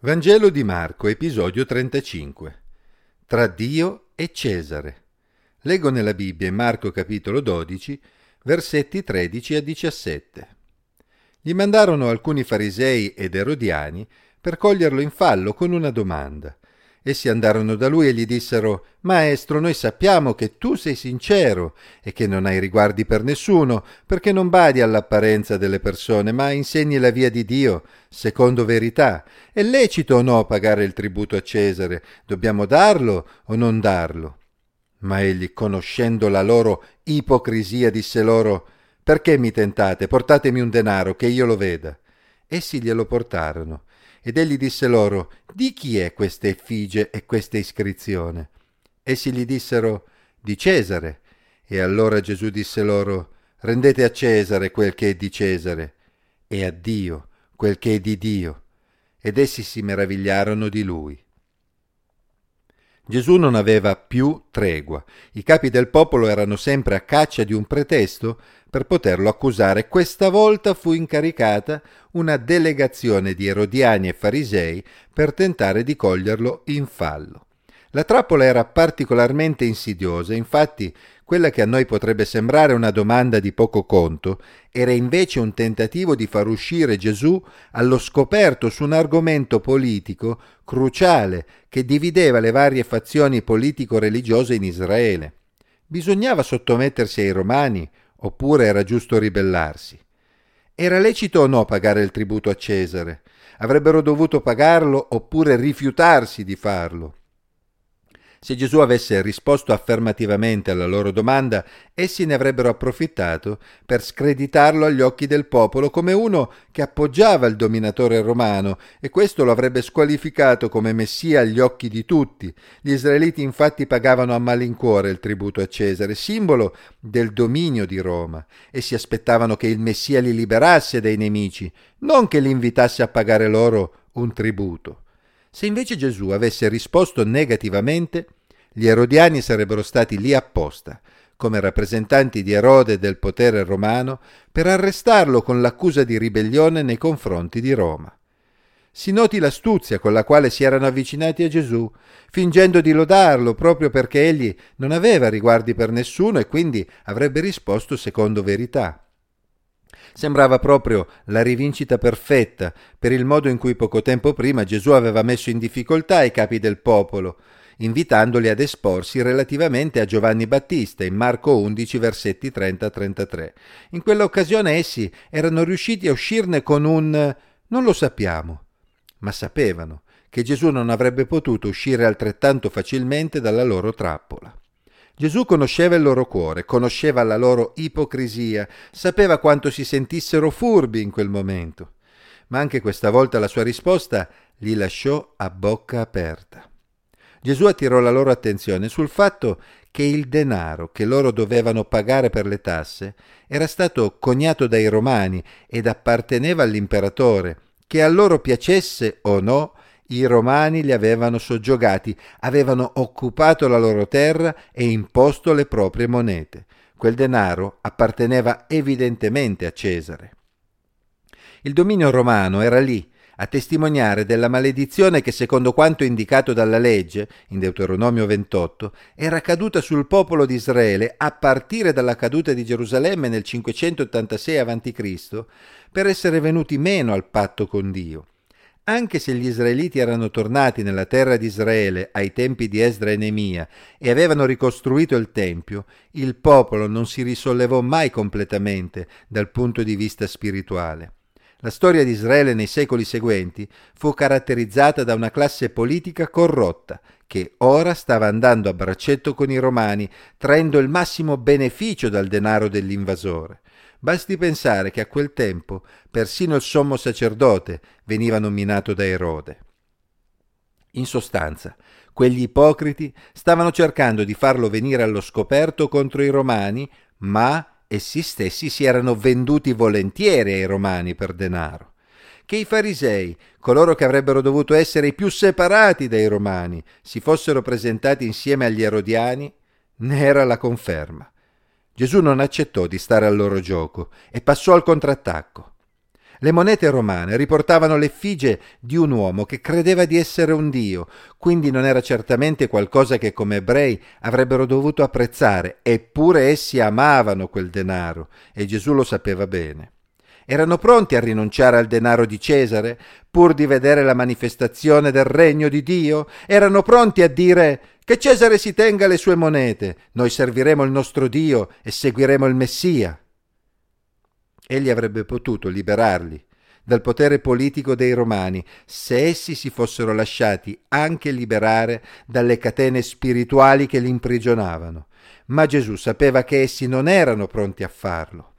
Vangelo di Marco, episodio 35. Tra Dio e Cesare. Leggo nella Bibbia in Marco capitolo 12, versetti 13 a 17. Gli mandarono alcuni farisei ed erodiani per coglierlo in fallo con una domanda. Essi andarono da lui e gli dissero Maestro, noi sappiamo che tu sei sincero e che non hai riguardi per nessuno, perché non badi all'apparenza delle persone, ma insegni la via di Dio, secondo verità. È lecito o no pagare il tributo a Cesare? Dobbiamo darlo o non darlo? Ma egli, conoscendo la loro ipocrisia, disse loro Perché mi tentate? Portatemi un denaro, che io lo veda. Essi glielo portarono. Ed egli disse loro, Di chi è questa effigie e questa iscrizione? Essi gli dissero, Di Cesare. E allora Gesù disse loro, Rendete a Cesare quel che è di Cesare, e a Dio quel che è di Dio. Ed essi si meravigliarono di lui. Gesù non aveva più tregua. I capi del popolo erano sempre a caccia di un pretesto per poterlo accusare. Questa volta fu incaricata una delegazione di erodiani e farisei per tentare di coglierlo in fallo. La trappola era particolarmente insidiosa, infatti quella che a noi potrebbe sembrare una domanda di poco conto era invece un tentativo di far uscire Gesù allo scoperto su un argomento politico cruciale che divideva le varie fazioni politico-religiose in Israele. Bisognava sottomettersi ai romani oppure era giusto ribellarsi? Era lecito o no pagare il tributo a Cesare? Avrebbero dovuto pagarlo oppure rifiutarsi di farlo? Se Gesù avesse risposto affermativamente alla loro domanda, essi ne avrebbero approfittato per screditarlo agli occhi del popolo come uno che appoggiava il dominatore romano e questo lo avrebbe squalificato come messia agli occhi di tutti. Gli israeliti infatti pagavano a malincuore il tributo a Cesare, simbolo del dominio di Roma, e si aspettavano che il messia li liberasse dai nemici, non che li invitasse a pagare loro un tributo. Se invece Gesù avesse risposto negativamente, gli erodiani sarebbero stati lì apposta, come rappresentanti di Erode e del potere romano, per arrestarlo con l'accusa di ribellione nei confronti di Roma. Si noti l'astuzia con la quale si erano avvicinati a Gesù, fingendo di lodarlo proprio perché egli non aveva riguardi per nessuno e quindi avrebbe risposto secondo verità. Sembrava proprio la rivincita perfetta per il modo in cui poco tempo prima Gesù aveva messo in difficoltà i capi del popolo, invitandoli ad esporsi relativamente a Giovanni Battista in Marco 11 versetti 30-33. In quell'occasione essi erano riusciti a uscirne con un non lo sappiamo, ma sapevano che Gesù non avrebbe potuto uscire altrettanto facilmente dalla loro trappola. Gesù conosceva il loro cuore, conosceva la loro ipocrisia, sapeva quanto si sentissero furbi in quel momento. Ma anche questa volta la sua risposta li lasciò a bocca aperta. Gesù attirò la loro attenzione sul fatto che il denaro che loro dovevano pagare per le tasse era stato coniato dai romani ed apparteneva all'imperatore, che a loro piacesse o no, i romani li avevano soggiogati, avevano occupato la loro terra e imposto le proprie monete. Quel denaro apparteneva evidentemente a Cesare. Il dominio romano era lì, a testimoniare della maledizione che, secondo quanto indicato dalla legge, in Deuteronomio 28, era caduta sul popolo di Israele a partire dalla caduta di Gerusalemme nel 586 a.C., per essere venuti meno al patto con Dio. Anche se gli israeliti erano tornati nella terra di Israele ai tempi di Esdra e Nemia e avevano ricostruito il Tempio, il popolo non si risollevò mai completamente dal punto di vista spirituale. La storia di Israele nei secoli seguenti fu caratterizzata da una classe politica corrotta, che ora stava andando a braccetto con i romani, traendo il massimo beneficio dal denaro dell'invasore. Basti pensare che a quel tempo persino il sommo sacerdote veniva nominato da Erode. In sostanza, quegli ipocriti stavano cercando di farlo venire allo scoperto contro i romani, ma essi stessi si erano venduti volentieri ai romani per denaro. Che i farisei, coloro che avrebbero dovuto essere i più separati dai romani, si fossero presentati insieme agli erodiani, ne era la conferma. Gesù non accettò di stare al loro gioco e passò al contrattacco. Le monete romane riportavano l'effigie di un uomo che credeva di essere un dio, quindi non era certamente qualcosa che come ebrei avrebbero dovuto apprezzare, eppure essi amavano quel denaro e Gesù lo sapeva bene. Erano pronti a rinunciare al denaro di Cesare pur di vedere la manifestazione del regno di Dio? Erano pronti a dire che Cesare si tenga le sue monete, noi serviremo il nostro Dio e seguiremo il Messia. Egli avrebbe potuto liberarli dal potere politico dei romani se essi si fossero lasciati anche liberare dalle catene spirituali che li imprigionavano. Ma Gesù sapeva che essi non erano pronti a farlo.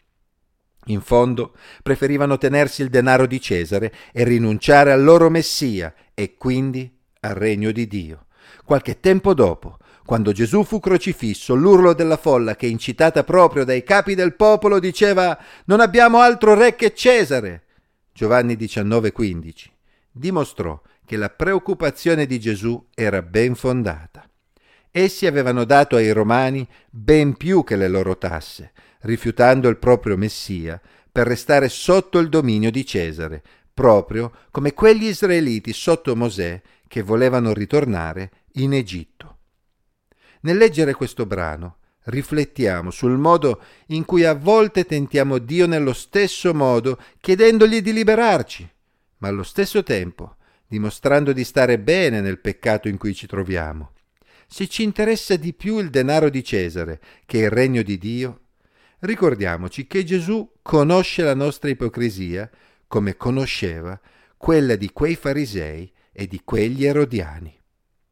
In fondo preferivano tenersi il denaro di Cesare e rinunciare al loro Messia e quindi al regno di Dio. Qualche tempo dopo, quando Gesù fu crocifisso, l'urlo della folla, che incitata proprio dai capi del popolo, diceva Non abbiamo altro re che Cesare. Giovanni 19:15 dimostrò che la preoccupazione di Gesù era ben fondata. Essi avevano dato ai romani ben più che le loro tasse, rifiutando il proprio Messia per restare sotto il dominio di Cesare, proprio come quegli israeliti sotto Mosè che volevano ritornare in Egitto. Nel leggere questo brano riflettiamo sul modo in cui a volte tentiamo Dio nello stesso modo chiedendogli di liberarci, ma allo stesso tempo dimostrando di stare bene nel peccato in cui ci troviamo. Se ci interessa di più il denaro di Cesare che il regno di Dio, ricordiamoci che Gesù conosce la nostra ipocrisia come conosceva quella di quei farisei e di quegli erodiani.